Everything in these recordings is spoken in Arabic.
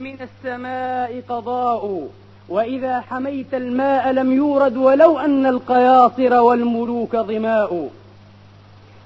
من السماء قضاء وإذا حميت الماء لم يورد ولو أن القياصر والملوك ظماء.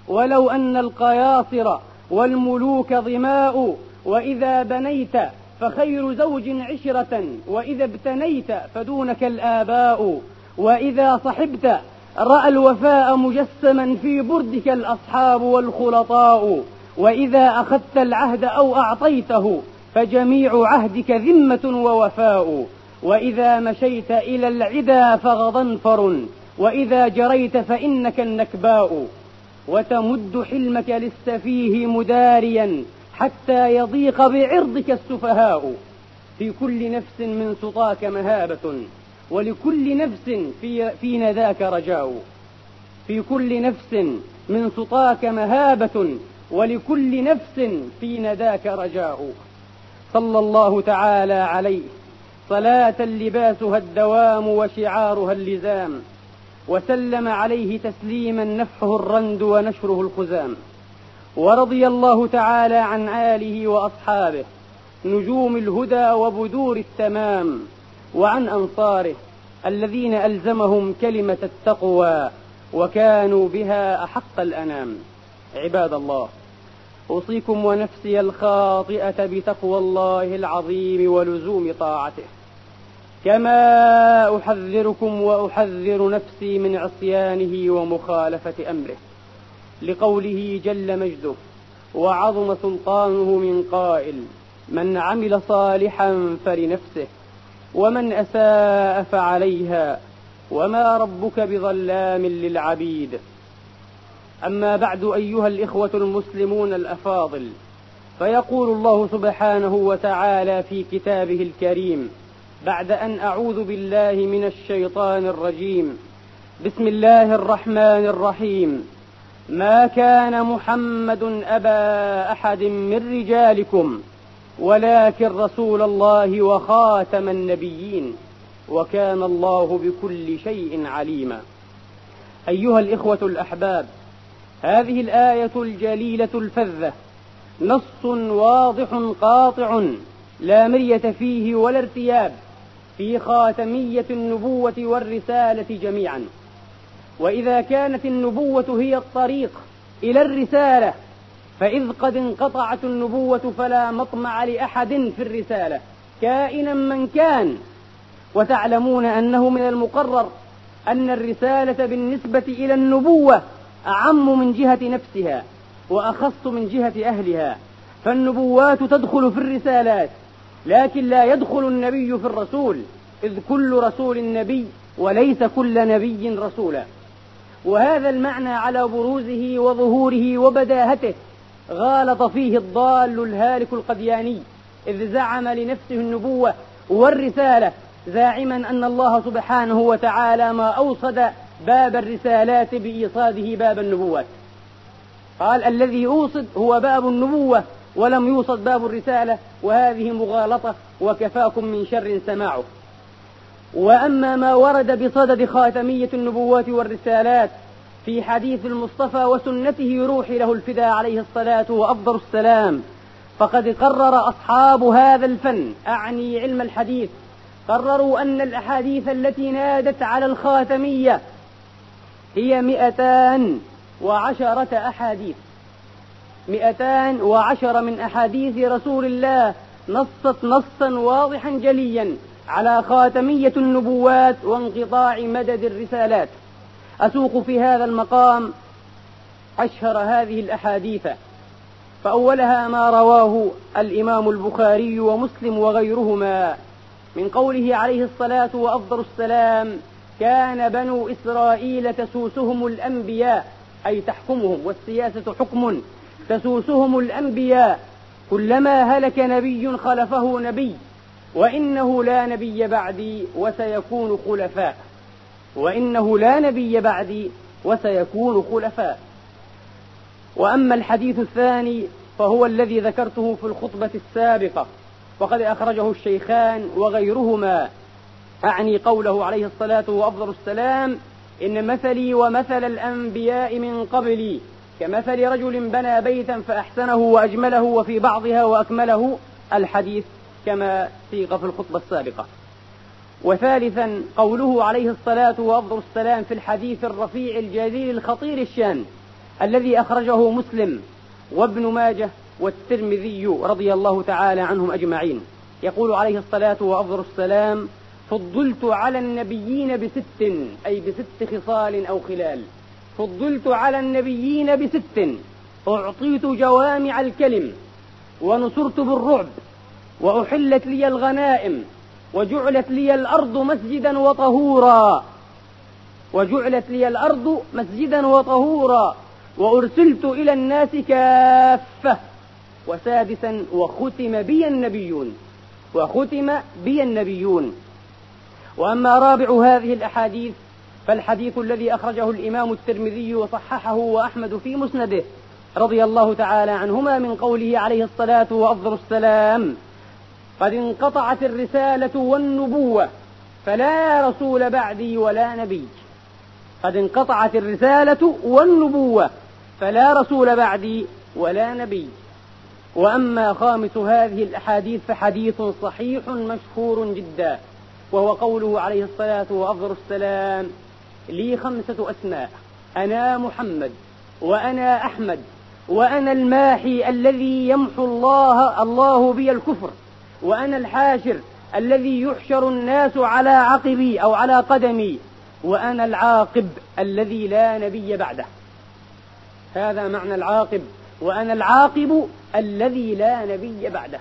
ولو أن القياصر والملوك ظماء وإذا بنيت فخير زوج عشرة وإذا ابتنيت فدونك الآباء. وإذا صحبت رأى الوفاء مجسما في بردك الأصحاب والخلطاء. وإذا أخذت العهد أو أعطيته فجميع عهدك ذمة ووفاء. وإذا مشيت إلى العدا فغضنفر وإذا جريت فإنك النكباء. وتمد حلمك للسفيه مداريا حتى يضيق بعرضك السفهاء. في كل نفس من سطاك مهابة. ولكل نفس في, في نداك رجاء. في كل نفس من سطاك مهابة. ولكل نفس في نداك رجاء. صلى الله تعالى عليه. صلاة لباسها الدوام وشعارها اللزام. وسلم عليه تسليما نفحه الرند ونشره الخزام. ورضي الله تعالى عن آله وأصحابه نجوم الهدى وبدور التمام وعن أنصاره الذين ألزمهم كلمة التقوى وكانوا بها أحق الأنام. عباد الله أوصيكم ونفسي الخاطئة بتقوى الله العظيم ولزوم طاعته. كما أحذركم وأحذر نفسي من عصيانه ومخالفة أمره. لقوله جل مجده وعظم سلطانه من قائل من عمل صالحا فلنفسه ومن أساء فعليها وما ربك بظلام للعبيد. أما بعد أيها الإخوة المسلمون الأفاضل فيقول الله سبحانه وتعالى في كتابه الكريم بعد أن أعوذ بالله من الشيطان الرجيم بسم الله الرحمن الرحيم ما كان محمد أبا أحد من رجالكم ولكن رسول الله وخاتم النبيين وكان الله بكل شيء عليما. أيها الإخوة الأحباب هذه الآية الجليلة الفذة. نص واضح قاطع لا مرية فيه ولا ارتياب في خاتمية النبوة والرسالة جميعا. وإذا كانت النبوة هي الطريق إلى الرسالة فإذ قد انقطعت النبوة فلا مطمع لأحد في الرسالة كائنا من كان. وتعلمون أنه من المقرر أن الرسالة بالنسبة إلى النبوة أعم من جهة نفسها وأخص من جهة أهلها فالنبوات تدخل في الرسالات لكن لا يدخل النبي في الرسول إذ كل رسول نبي وليس كل نبي رسولا. وهذا المعنى على بروزه وظهوره وبداهته غالط فيه الضال الهالك القدياني إذ زعم لنفسه النبوة والرسالة زاعما أن الله سبحانه وتعالى ما أوصد باب الرسالات بإيصاده باب النبوات قال الذي أوصد هو باب النبوة ولم يوصد باب الرسالة وهذه مغالطة وكفاكم من شر سماعه. وأما ما ورد بصدد خاتمية النبوات والرسالات في حديث المصطفى وسنته روحي له الفداء عليه الصلاة وأفضل السلام فقد قرر أصحاب هذا الفن أعني علم الحديث قرروا أن الأحاديث التي نادت على الخاتمية هي مئتان وعشرة أحاديث. مئتان وعشر من أحاديث رسول الله نصت نصا واضحا جليا على خاتمية النبوات وانقطاع مدد الرسالات. أسوق في هذا المقام أشهر هذه الأحاديث. فأولها ما رواه الإمام البخاري ومسلم وغيرهما من قوله عليه الصلاة وأفضل السلام كان بنو إسرائيل تسوسهم الأنبياء أي تحكمهم والسياسة حكم. تسوسهم الأنبياء كلما هلك نبي خلفه نبي وإنه لا نبي بعدي وسيكون خلفاء. وإنه لا نبي بعدي وسيكون خلفاء. وأما الحديث الثاني فهو الذي ذكرته في الخطبة السابقة وقد أخرجه الشيخان وغيرهما. أعني قوله عليه الصلاة وأفضل السلام إن مثلي ومثل الأنبياء من قبلي كمثل رجل بنى بيتا فأحسنه وأجمله وفي بعضها وأكمله الحديث كما سيق في الخطبة السابقة. وثالثا قوله عليه الصلاة وأفضل السلام في الحديث الرفيع الجليل الخطير الشان الذي أخرجه مسلم وابن ماجه والترمذي رضي الله تعالى عنهم أجمعين. يقول عليه الصلاة وأفضل السلام فضلت على النبيين بست أي بست خصال أو خلال. فضلت على النبيين بست. أعطيت جوامع الكلم ونصرت بالرعب وأحلت لي الغنائم وجعلت لي الأرض مسجدا وطهورا. وجعلت لي الأرض مسجدا وطهورا وأرسلت إلى الناس كافة. وسادسا وختم بي النبيون وختم بي النبيون. وأما رابع هذه الأحاديث فالحديث الذي أخرجه الإمام الترمذي وصححه وأحمد في مسنده رضي الله تعالى عنهما من قوله عليه الصلاة وأفضل السلام قد انقطعت الرسالة والنبوة فلا رسول بعدي ولا نبي. قد انقطعت الرسالة والنبوة فلا رسول بعدي ولا نبي. وأما خامس هذه الأحاديث فحديث صحيح مشهور جدا. وهو قوله عليه الصلاة وأفضل السلام لي خمسة أسماء أنا محمد وأنا أحمد وأنا الماحي الذي يمحو الله الله بي الكفر وأنا الحاشر الذي يحشر الناس على عقبي أو على قدمي وأنا العاقب الذي لا نبي بعده. هذا معنى العاقب وأنا العاقب الذي لا نبي بعده.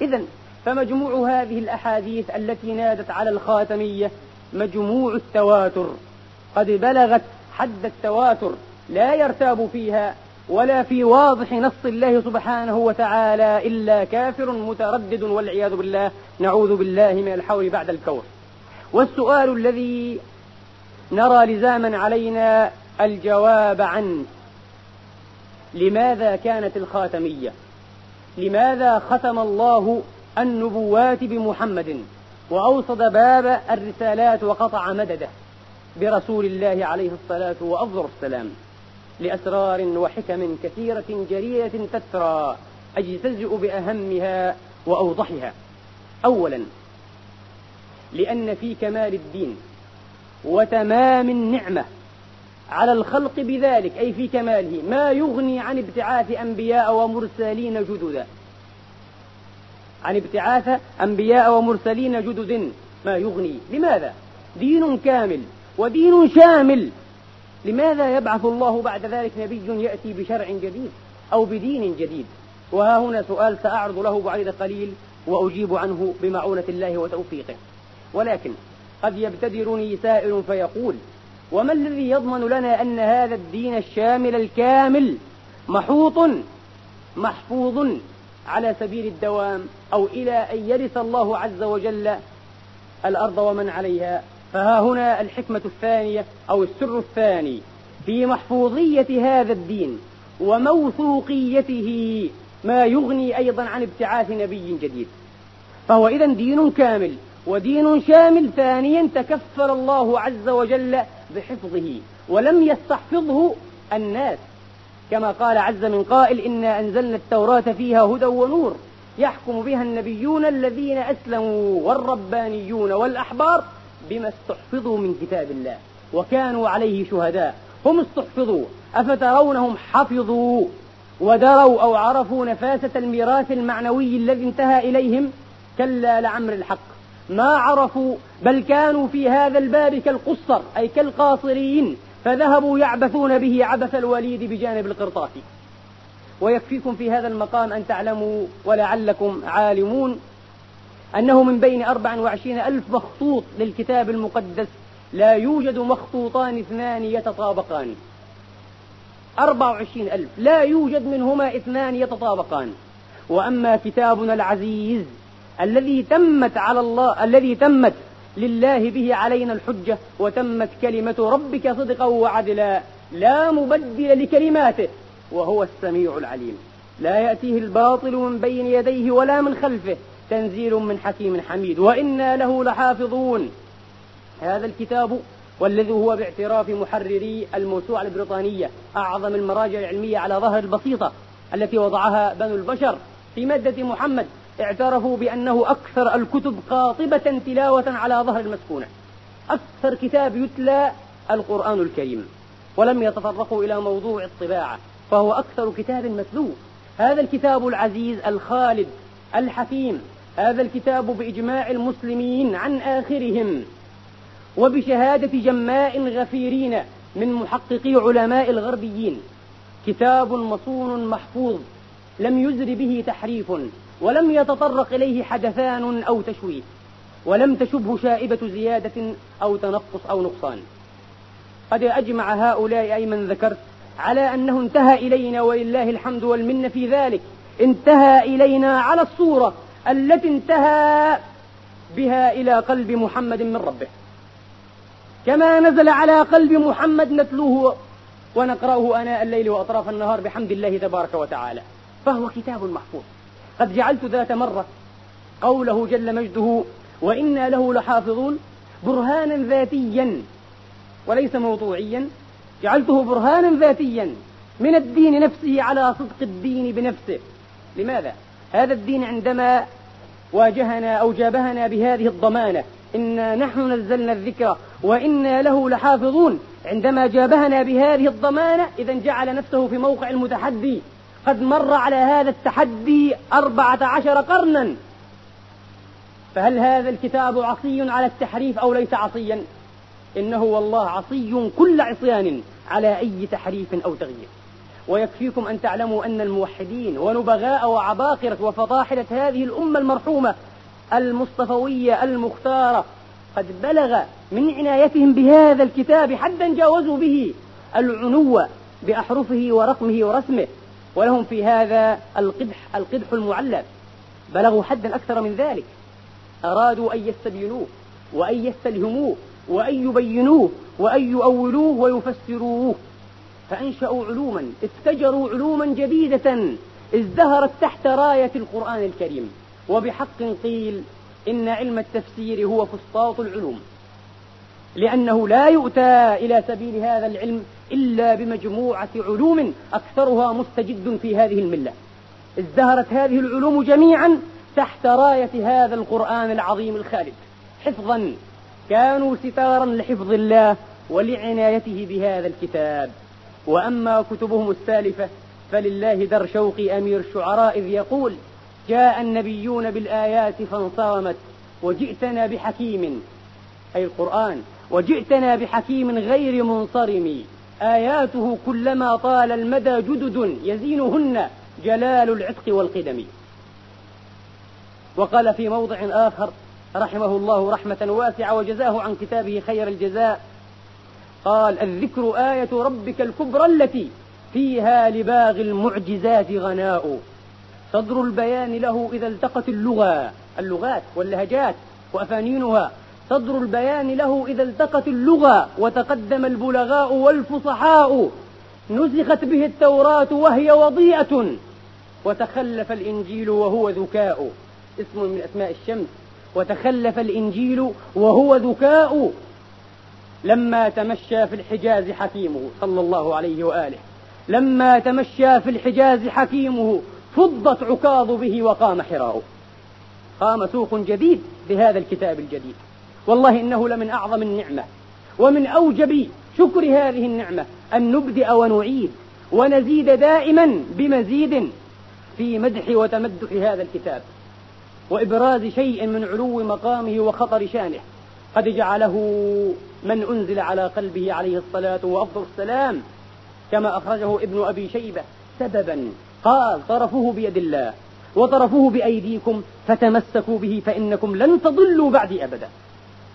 إذا فمجموع هذه الأحاديث التي نادت على الخاتمية مجموع التواتر. قد بلغت حد التواتر لا يرتاب فيها ولا في واضح نص الله سبحانه وتعالى إلا كافر متردد والعياذ بالله. نعوذ بالله من الحول بعد الكور والسؤال الذي نرى لزاما علينا الجواب عنه لماذا كانت الخاتمية؟ لماذا ختم الله النبوات بمحمد وأوصد باب الرسالات وقطع مدده برسول الله عليه الصلاة وأفضل السلام لأسرار وحكم كثيرة جريئة تترى أجتزئ بأهمها وأوضحها. أولا لأن في كمال الدين وتمام النعمة على الخلق بذلك أي في كماله ما يغني عن ابتعاث أنبياء ومرسلين جددا. عن ابتعاث أنبياء ومرسلين جدد ما يغني. لماذا؟ دين كامل ودين شامل. لماذا يبعث الله بعد ذلك نبي يأتي بشرع جديد أو بدين جديد؟ وها هنا سؤال سأعرض له بعد قليل وأجيب عنه بمعونة الله وتوفيقه. ولكن قد يبتدرني سائل فيقول وما الذي يضمن لنا أن هذا الدين الشامل الكامل محوط محفوظ على سبيل الدوام أو إلى أن يرث الله عز وجل الأرض ومن عليها. فها هنا الحكمة الثانية أو السر الثاني في محفوظية هذا الدين وموثوقيته ما يغني أيضا عن ابتعاث نبي جديد. فهو إذا دين كامل ودين شامل ثانيا تكفل الله عز وجل بحفظه ولم يستحفظه الناس. كما قال عز من قائل إنا أنزلنا التوراة فيها هدى ونور يحكم بها النبيون الذين أسلموا والربانيون والأحبار بما استحفظوا من كتاب الله وكانوا عليه شهداء. هم استحفظوا. أفترونهم حفظوا ودروا أو عرفوا نفاسة الميراث المعنوي الذي انتهى إليهم كلا لعمر الحق. ما عرفوا بل كانوا في هذا الباب كالقصر أي كالقاصرين. فذهبوا يعبثون به عبث الوليد بجانب القرطاس. ويكفيكم في هذا المقام أن تعلموا ولعلكم عالمون أنه من بين أربع وعشرين ألف مخطوط للكتاب المقدس لا يوجد مخطوطان اثنان يتطابقان. أربع وعشرين ألف لا يوجد منهما اثنان يتطابقان. وأما كتابنا العزيز الذي تمت على الله الذي تمت لله به علينا الحجة وتمت كلمة ربك صدقا وعدلا. لا مبدل لكلماته وهو السميع العليم. لا يأتيه الباطل من بين يديه ولا من خلفه. تنزيل من حكيم حميد. وإنا له لحافظون. هذا الكتاب والذي هو باعتراف محرري الموسوعة البريطانية أعظم المراجع العلمية على ظهر البسيطة التي وضعها بنو البشر في مادة محمد. اعترفوا بأنه أكثر الكتب قاطبة تلاوة على ظهر المسكونة. أكثر كتاب يتلى القرآن الكريم. ولم يتطرقوا إلى موضوع الطباعة فهو أكثر كتاب متلو. هذا الكتاب العزيز الخالد الحكيم. هذا الكتاب بإجماع المسلمين عن آخرهم. وبشهادة جماء غفيرين من محققي علماء الغربيين. كتاب مصون محفوظ. لم يزر به تحريف. ولم يتطرق إليه حدثان أو تشويه ولم تشبه شائبة زيادة أو تنقص أو نقصان. قد أجمع هؤلاء أي من ذكرت على أنه انتهى إلينا ولله الحمد والمن في ذلك. انتهى إلينا على الصورة التي انتهى بها إلى قلب محمد من ربه. كما نزل على قلب محمد نتلوه ونقرأه آناء الليل وأطراف النهار بحمد الله تبارك وتعالى فهو كتاب محفوظ. قد جعلت ذات مرة قوله جل مجده وإنا له لحافظون برهانا ذاتيا وليس موضوعيا جعلته برهانا ذاتيا من الدين نفسه على صدق الدين بنفسه لماذا؟ هذا الدين عندما واجهنا أو جابهنا بهذه الضمانة إنا نحن نزلنا الذكر وإنا له لحافظون عندما جابهنا بهذه الضمانة إذا جعل نفسه في موقع المتحدي قد مر على هذا التحدي أربعة عشر قرنا. فهل هذا الكتاب عصي على التحريف أو ليس عصيا إنه والله عصي كل عصيان على أي تحريف أو تغيير. ويكفيكم أن تعلموا أن الموحدين ونبغاء وعباقرة وفطاحلة هذه الأمة المرحومة المصطفوية المختارة قد بلغ من عنايتهم بهذا الكتاب حدا جاوزوا به العنو بأحرفه ورقمه ورسمه. ولهم في هذا القدح القدح المعلب. بلغوا حدا أكثر من ذلك. أرادوا أن يستبينوه وأن يستلهموه وأن يبينوه وأن يؤولوه ويفسروه. فأنشأوا علوما ابتجروا علوما جديدة ازدهرت تحت راية القرآن الكريم. وبحق قيل إن علم التفسير هو فسطاط العلوم. لأنه لا يؤتى إلى سبيل هذا العلم إلا بمجموعة علوم أكثرها مستجد في هذه الملة. ازدهرت هذه العلوم جميعا تحت راية هذا القرآن العظيم الخالد. حفظا كانوا ستارا لحفظ الله ولعنايته بهذا الكتاب. وأما كتبهم السالفة فلله در شوقي أمير الشعراء إذ يقول جاء النبيون بالآيات فانصرمت وجئتنا بحكيم. أي القرآن وجئتنا بحكيم غير منصرم. آياته كلما طال المدى جدد يزينهن جلال العتق والقدم. وقال في موضع آخر رحمه الله رحمة واسعة وجزاه عن كتابه خير الجزاء قال الذكر آية ربك الكبرى التي فيها لباغ المعجزات غناء. صدر البيان له إذا التقت اللغة اللغات واللهجات وأفانينها صدر البيان له إذا التقت اللغة وتقدم البلغاء والفصحاء نسخت به التوراة وهي وضيئة. وتخلف الإنجيل وهو ذكاء اسم من أسماء الشمس. وتخلف الإنجيل وهو ذكاء. لما تمشى في الحجاز حكيمه صلى الله عليه وآله. لما تمشى في الحجاز حكيمه فضت عكاظ به وقام حراء قام سوق جديد بهذا الكتاب الجديد. والله إنه لمن أعظم النعمة. ومن أوجب شكر هذه النعمة أن نبدأ ونعيد ونزيد دائما بمزيد في مدح وتمدح هذا الكتاب وإبراز شيء من علو مقامه وخطر شانه. قد جعله من أنزل على قلبه عليه الصلاة وأفضل السلام كما أخرجه ابن أبي شيبة سببا. قال طرفه بيد الله وطرفه بأيديكم فتمسكوا به فإنكم لن تضلوا بعدي أبدا.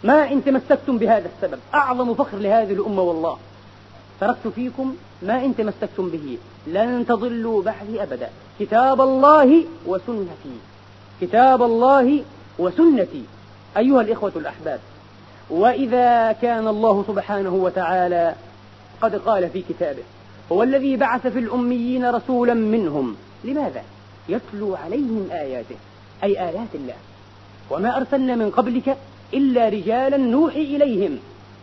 ما إن تمسكتم بهذا السبب. أعظم فخر لهذه الأمة والله. تركت فيكم ما إن تمسكتم به. لن تضلوا بعدي أبدا. كتاب الله وسنتي. كتاب الله وسنتي. أيها الإخوة الأحباب وإذا كان الله سبحانه وتعالى قد قال في كتابه هو الذي بعث في الأميين رسولا منهم. لماذا؟ يتلو عليهم آياته أي آيات الله. وما أرسلنا من قبلك إلا رجالا نوحي إليهم.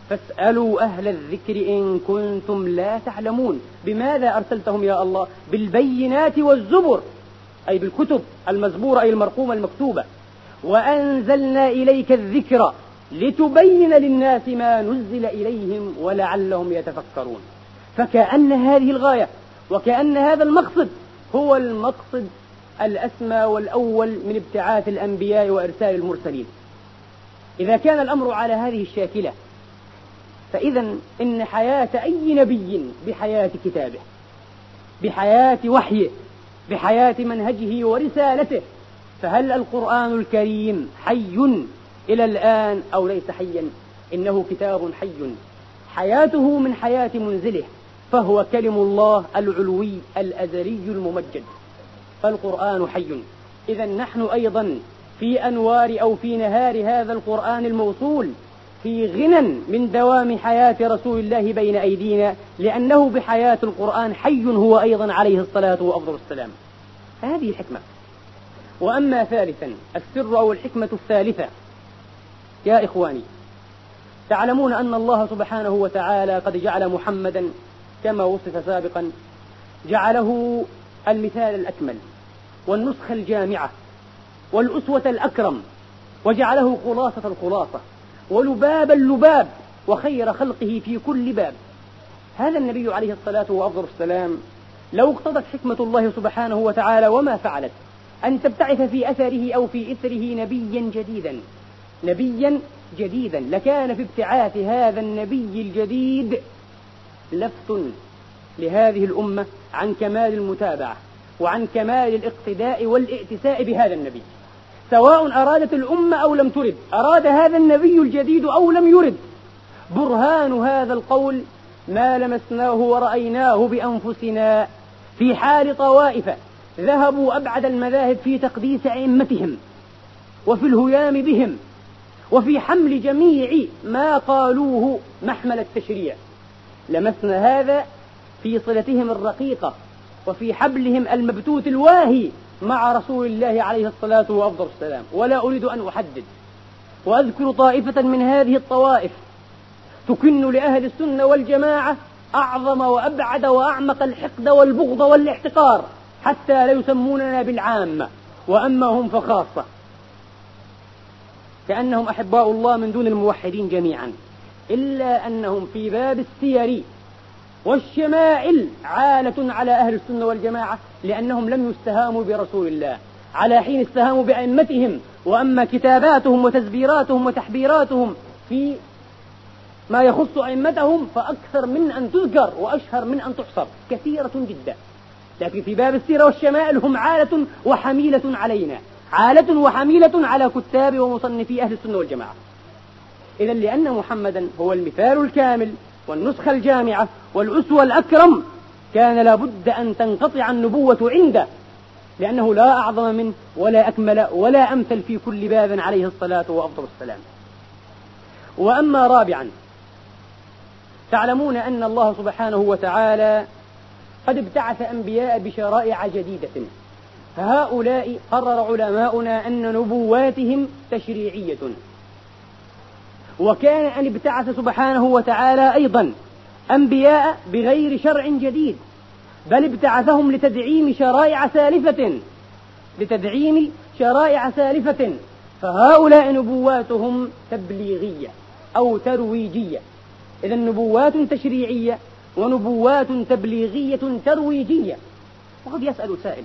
فاسألوا أهل الذكر إن كنتم لا تعلمون. بماذا أرسلتهم يا الله؟ بالبينات والزبر أي بالكتب المزبورة أي المرقومة المكتوبة. وأنزلنا إليك الذكر لتبين للناس ما نزل إليهم ولعلهم يتفكرون. فكأن هذه الغاية وكأن هذا المقصد هو المقصد الأسمى والأول من ابتعاث الأنبياء وإرسال المرسلين. إذا كان الأمر على هذه الشاكلة فإذا إن حياة أي نبي بحياة كتابه بحياة وحيه بحياة منهجه ورسالته فهل القرآن الكريم حي إلى الآن أو ليس حيا؟ إنه كتاب حي. حياته من حياة منزله فهو كلم الله العلوي الأزلي الممجد. فالقرآن حي. إذا نحن أيضا في أنوار أو في نهار هذا القرآن الموصول في غنى من دوام حياة رسول الله بين أيدينا لأنه بحياة القرآن حي هو أيضا عليه الصلاة وأفضل السلام. هذه الحكمة. وأما ثالثا السر أو الحكمة الثالثة. يا إخواني تعلمون أن الله سبحانه وتعالى قد جعل محمدا كما وصف سابقا جعله المثال الأكمل والنسخة الجامعة. والأسوة الأكرم وجعله خلاصة الخلاصة ولباب اللباب وخير خلقه في كل باب. هذا النبي عليه الصلاة وأفضل السلام لو اقتضت حكمة الله سبحانه وتعالى وما فعلت أن تبتعث في أثره أو في إثره نبيا جديدا. نبيا جديدا. لكان في ابتعاث هذا النبي الجديد لفت لهذه الأمة عن كمال المتابعة وعن كمال الاقتداء والائتساء بهذا النبي. سواء أرادت الأمة أو لم ترد. أراد هذا النبي الجديد أو لم يرد. برهان هذا القول ما لمسناه ورأيناه بأنفسنا في حال طوائف ذهبوا أبعد المذاهب في تقديس أئمتهم وفي الهيام بهم وفي حمل جميع ما قالوه محمل التشريع. لمسنا هذا في صلتهم الرقيقة وفي حبلهم المبتوت الواهي مع رسول الله عليه الصلاة وأفضل السلام. ولا أريد أن أحدد. وأذكر طائفة من هذه الطوائف تكن لأهل السنة والجماعة أعظم وأبعد وأعمق الحقد والبغض والاحتقار حتى لا يسموننا بالعامة. وأما هم فخاصة. كأنهم أحباء الله من دون الموحدين جميعا. إلا أنهم في باب السير والشمائل عالة على أهل السنة والجماعة لأنهم لم يستهاموا برسول الله. على حين استهاموا بأئمتهم وأما كتاباتهم وتزبيراتهم وتحبيراتهم في ما يخص أئمتهم فأكثر من أن تذكر وأشهر من أن تحصر. كثيرة جدا. لكن في باب السيرة والشمائل هم عالة وحميلة علينا. عالة وحميلة على كتاب ومصنفي أهل السنة والجماعة. إذا لأن محمدا هو المثال الكامل والنسخة الجامعة والأسوة الأكرم كان لابد أن تنقطع النبوة عنده لأنه لا أعظم منه ولا أكمل ولا أمثل في كل باب عليه الصلاة وأفضل السلام. وأما رابعا تعلمون أن الله سبحانه وتعالى قد ابتعث أنبياء بشرائع جديدة. فهؤلاء قرر علماؤنا أن نبواتهم تشريعية. وكان أن ابتعث سبحانه وتعالى أيضا أنبياء بغير شرع جديد بل ابتعثهم لتدعيم شرائع سالفة لتدعيم شرائع سالفة فهؤلاء نبواتهم تبليغية أو ترويجية. إذا نبوات تشريعية ونبوات تبليغية ترويجية. وقد يسأل سائل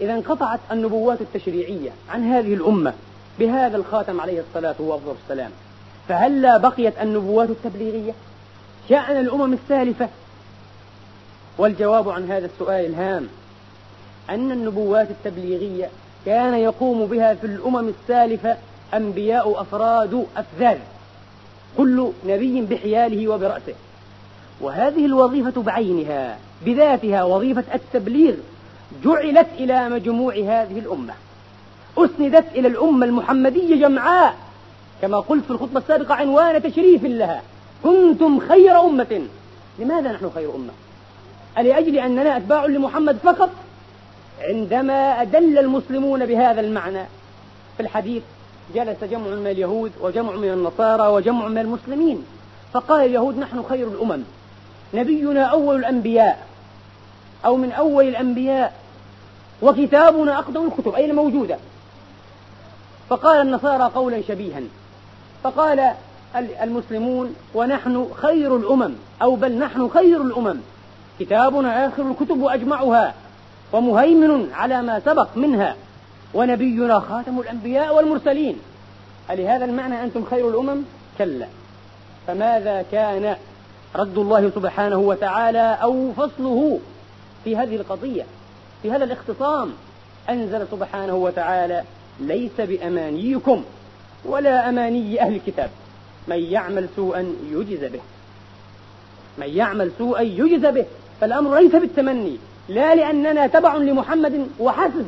إذا انقطعت النبوات التشريعية عن هذه الأمة بهذا الخاتم عليه الصلاة والسلام فهلا بقيت النبوات التبليغية؟ شأن الأمم السالفة والجواب عن هذا السؤال الهام أن النبوات التبليغية كان يقوم بها في الأمم السالفة أنبياء أفراد أفذاذ كل نبي بحياله وبرأسه. وهذه الوظيفة بعينها بذاتها وظيفة التبليغ جعلت إلى مجموع هذه الأمة. أسندت إلى الأمة المحمدية جمعاء. كما قلت في الخطبة السابقة عنوان تشريف لها. كنتم خير أمة. لماذا نحن خير أمة؟ ألأجل أننا أتباع لمحمد فقط؟ عندما أدل المسلمون بهذا المعنى. في الحديث جلس جمع من اليهود وجمع من النصارى وجمع من المسلمين. فقال اليهود نحن خير الأمم. نبينا أول الأنبياء أو من أول الأنبياء. وكتابنا أقدم الكتب أين موجودة فقال النصارى قولا شبيها فقال المسلمون ونحن خير الأمم أو بل نحن خير الأمم. كتابنا آخر الكتب وأجمعها ومهيمن على ما سبق منها ونبينا خاتم الأنبياء والمرسلين. ألهذا المعنى أنتم خير الأمم؟ كلا. فماذا كان رد الله سبحانه وتعالى أو فصله في هذه القضية؟ في هذا الاختصام أنزل سبحانه وتعالى ليس بأمانيكم ولا أماني أهل الكتاب. من يعمل سوءا يجز به. من يعمل سوءا يجز به. فالأمر ليس بالتمني. لا لأننا تبع لمحمد وحسب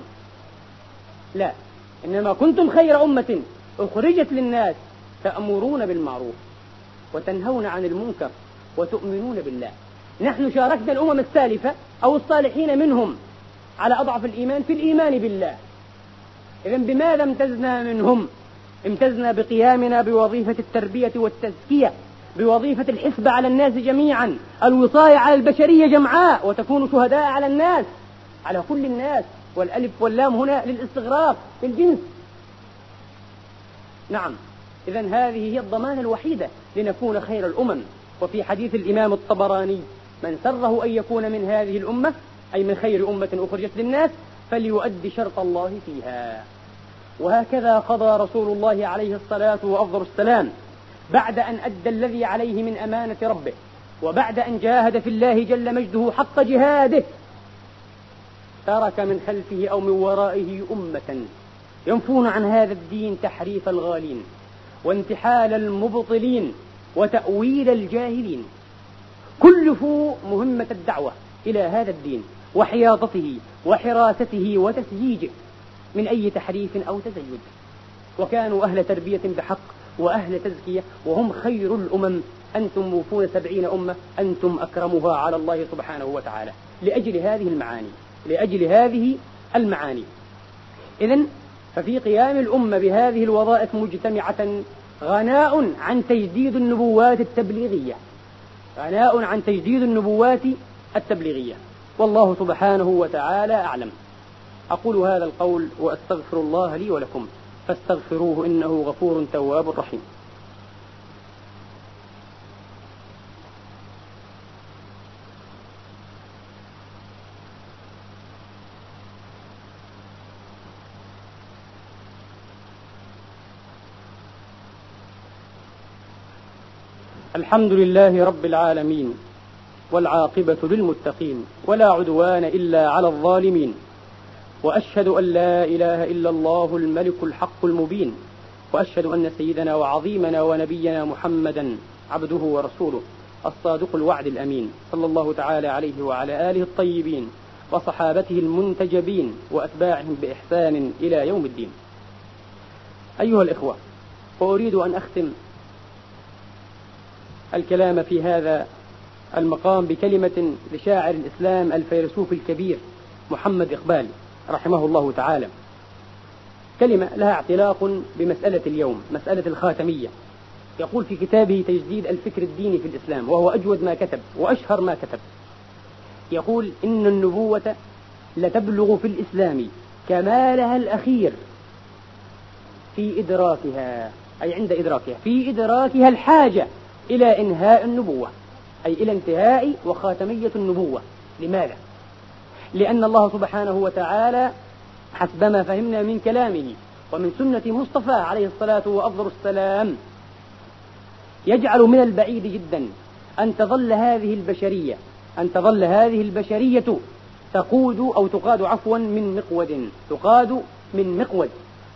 لا. إنما كنتم خير أمة أخرجت للناس تأمرون بالمعروف وتنهون عن المنكر وتؤمنون بالله. نحن شاركنا الأمم السالفة أو الصالحين منهم على أضعف الإيمان في الإيمان بالله. إذا بماذا امتزنا منهم؟ امتزنا بقيامنا بوظيفة التربية والتزكية بوظيفة الحسبة على الناس جميعا الوصاية على البشرية جمعاء وتكون شهداء على الناس على كل الناس والألف واللام هنا للاستغراق للجنس نعم إذا هذه هي الضمانة الوحيدة لنكون خير الأمم. وفي حديث الإمام الطبراني من سره أن يكون من هذه الأمة أي من خير أمة أخرجت للناس فليؤدي شرط الله فيها. وهكذا قضى رسول الله عليه الصلاة وأفضل السلام بعد أن أدى الذي عليه من أمانة ربه وبعد أن جاهد في الله جل مجده حق جهاده ترك من خلفه أو من ورائه أمة ينفون عن هذا الدين تحريف الغالين وانتحال المبطلين وتأويل الجاهلين. كلفوا مهمة الدعوة إلى هذا الدين وحياطته وحراسته وتسييجه. من أي تحريف أو تزيد. وكانوا أهل تربية بحق وأهل تزكية وهم خير الأمم. أنتم موفون سبعين أمة أنتم أكرمها على الله سبحانه وتعالى. لأجل هذه المعاني لأجل هذه المعاني. إذا ففي قيام الأمة بهذه الوظائف مجتمعة غناء عن تجديد النبوات التبليغية. غناء عن تجديد النبوات التبليغية. والله سبحانه وتعالى أعلم. أقول هذا القول وأستغفر الله لي ولكم. فاستغفروه إنه غفور تواب رحيم. الحمد لله رب العالمين والعاقبة للمتقين ولا عدوان إلا على الظالمين. وأشهد أن لا إله إلا الله الملك الحق المبين وأشهد أن سيدنا وعظيمنا ونبينا محمدا عبده ورسوله الصادق الوعد الأمين صلى الله تعالى عليه وعلى آله الطيبين وصحابته المنتجبين وأتباعهم بإحسان إلى يوم الدين. أيها الإخوة وأريد أن أختم الكلام في هذا المقام بكلمة لشاعر الإسلام الفيلسوف الكبير محمد إقبال. رحمه الله تعالى. كلمة لها اعتلاق بمسألة اليوم مسألة الخاتمية. يقول في كتابه تجديد الفكر الديني في الإسلام وهو أجود ما كتب وأشهر ما كتب. يقول إن النبوة لتبلغ في الإسلام كمالها الأخير في إدراكها أي عند إدراكها في إدراكها الحاجة إلى إنهاء النبوة أي إلى انتهاء وخاتمية النبوة. لماذا؟ لأن الله سبحانه وتعالى حسبما فهمنا من كلامه ومن سنة مصطفى عليه الصلاة وأفضل السلام يجعل من البعيد جدا أن تظل هذه البشرية أن تظل هذه البشرية تقود أو تقاد عفوا من مقود تقاد من مقود.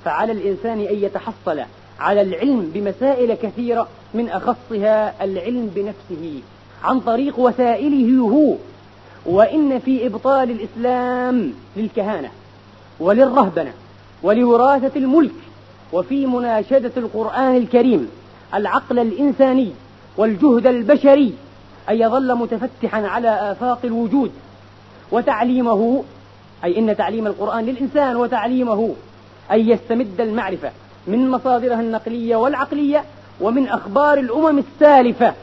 فعلى الإنسان أن يتحصل على العلم بمسائل كثيرة من أخصها العلم بنفسه عن طريق وسائله هو وإن في إبطال الإسلام للكهانة وللرهبنة ولوراثة الملك وفي مناشدة القرآن الكريم العقل الإنساني والجهد البشري أن يظل متفتحا على آفاق الوجود وتعليمه أي إن تعليم القرآن للإنسان وتعليمه أن يستمد المعرفة من مصادرها النقلية والعقلية ومن أخبار الأمم السالفة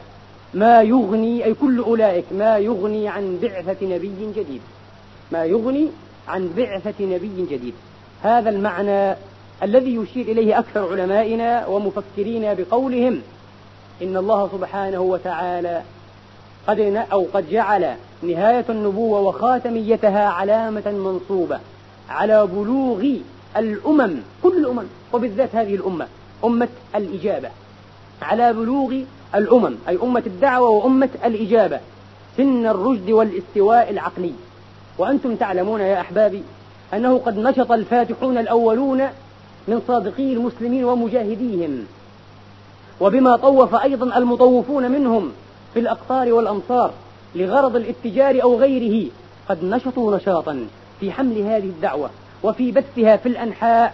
ما يغني أي كل أولئك ما يغني عن بعثة نبي جديد. ما يغني عن بعثة نبي جديد. هذا المعنى الذي يشير إليه أكثر علمائنا ومفكرين بقولهم إن الله سبحانه وتعالى قد أو قد جعل نهاية النبوة وخاتميتها علامة منصوبة على بلوغ الأمم كل الأمم وبالذات هذه الأمة أمة الإجابة. على بلوغ الأمم أي أمة الدعوة وأمة الإجابة سن الرشد والاستواء العقلي. وأنتم تعلمون يا أحبابي أنه قد نشط الفاتحون الأولون من صادقي المسلمين ومجاهديهم. وبما طوف أيضا المطوفون منهم في الأقطار والأمصار لغرض الاتجار أو غيره قد نشطوا نشاطا في حمل هذه الدعوة وفي بثها في الأنحاء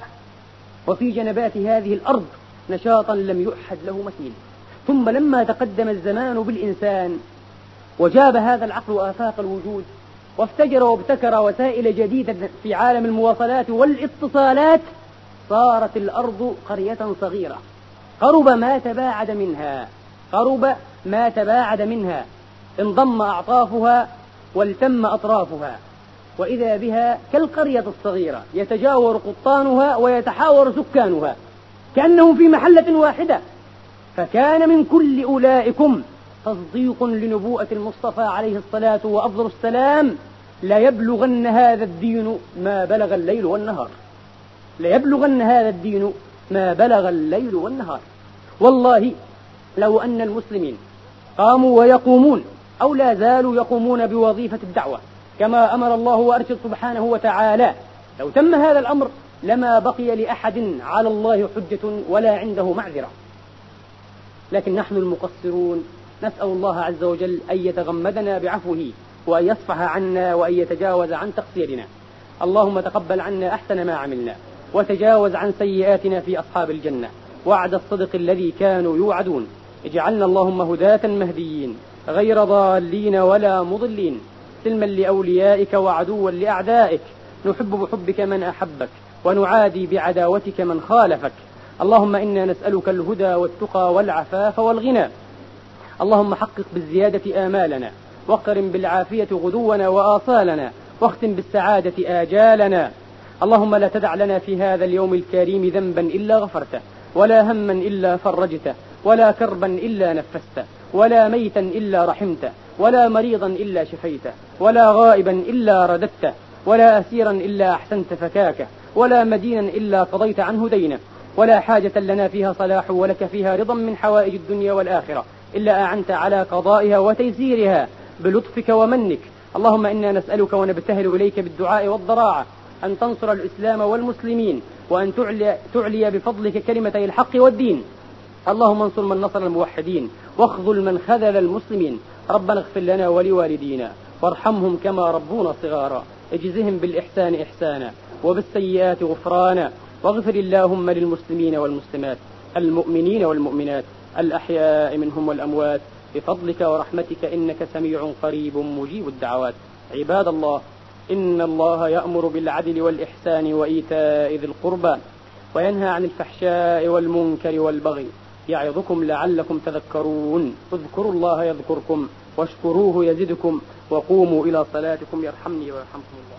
وفي جنبات هذه الأرض. نشاطا لم يؤحد له مثيل. ثم لما تقدم الزمان بالإنسان وجاب هذا العقل آفاق الوجود وافتجر وابتكر وسائل جديدة في عالم المواصلات والاتصالات صارت الأرض قرية صغيرة. قرب ما تباعد منها. قرب ما تباعد منها. انضم أعطافها والتم أطرافها. وإذا بها كالقرية الصغيرة يتجاور قطانها ويتحاور سكانها. كأنهم في محلة واحدة. فكان من كل أولئكم تصديق لنبوءة المصطفى عليه الصلاة وأفضل السلام ليبلغن هذا الدين ما بلغ الليل والنهار. ليبلغن هذا الدين ما بلغ الليل والنهار. والله لو أن المسلمين قاموا ويقومون أو لا زالوا يقومون بوظيفة الدعوة كما أمر الله وأرشد سبحانه وتعالى. لو تم هذا الأمر لما بقي لأحد على الله حجة ولا عنده معذرة. لكن نحن المقصرون نسأل الله عز وجل أن يتغمدنا بعفوه وأن يصفح عنا وأن يتجاوز عن تقصيرنا. اللهم تقبل عنا أحسن ما عملنا وتجاوز عن سيئاتنا في أصحاب الجنة. وعد الصدق الذي كانوا يوعدون. اجعلنا اللهم هداة مهديين غير ضالين ولا مضلين. سلما لأوليائك وعدوا لأعدائك. نحب بحبك من أحبك. ونعادي بعداوتك من خالفك. اللهم إنا نسألك الهدى والتقى والعفاف والغنى. اللهم حقق بالزيادة آمالنا واقرن بالعافية غدونا وآصالنا واختم بالسعادة آجالنا. اللهم لا تدع لنا في هذا اليوم الكريم ذنبا إلا غفرته ولا هما إلا فرجته ولا كربا إلا نفسته ولا ميتا إلا رحمته ولا مريضا إلا شفيته ولا غائبا إلا رددته ولا أسيرا إلا أحسنت فكاكه. ولا مدينا إلا قضيت عنه دينه. ولا حاجة لنا فيها صلاح ولك فيها رضا من حوائج الدنيا والآخرة. إلا أعنت على قضائها وتيسيرها بلطفك ومنك. اللهم إنا نسألك ونبتهل إليك بالدعاء والضراعة. أن تنصر الإسلام والمسلمين. وأن تعلي, تعلي بفضلك كلمتي الحق والدين. اللهم انصر من نصر الموحدين. واخذل من خذل المسلمين. ربنا اغفر لنا ولوالدينا. وارحمهم كما ربونا صغارا. اجزهم بالإحسان إحسانا. وبالسيئات غفرانا واغفر اللهم للمسلمين والمسلمات المؤمنين والمؤمنات الأحياء منهم والأموات بفضلك ورحمتك إنك سميع قريب مجيب الدعوات. عباد الله إن الله يأمر بالعدل والإحسان وإيتاء ذي القربى وينهى عن الفحشاء والمنكر والبغي. يعظكم لعلكم تذكرون. اذكروا الله يذكركم واشكروه يزدكم وقوموا إلى صلاتكم يرحمني ويرحمكم الله.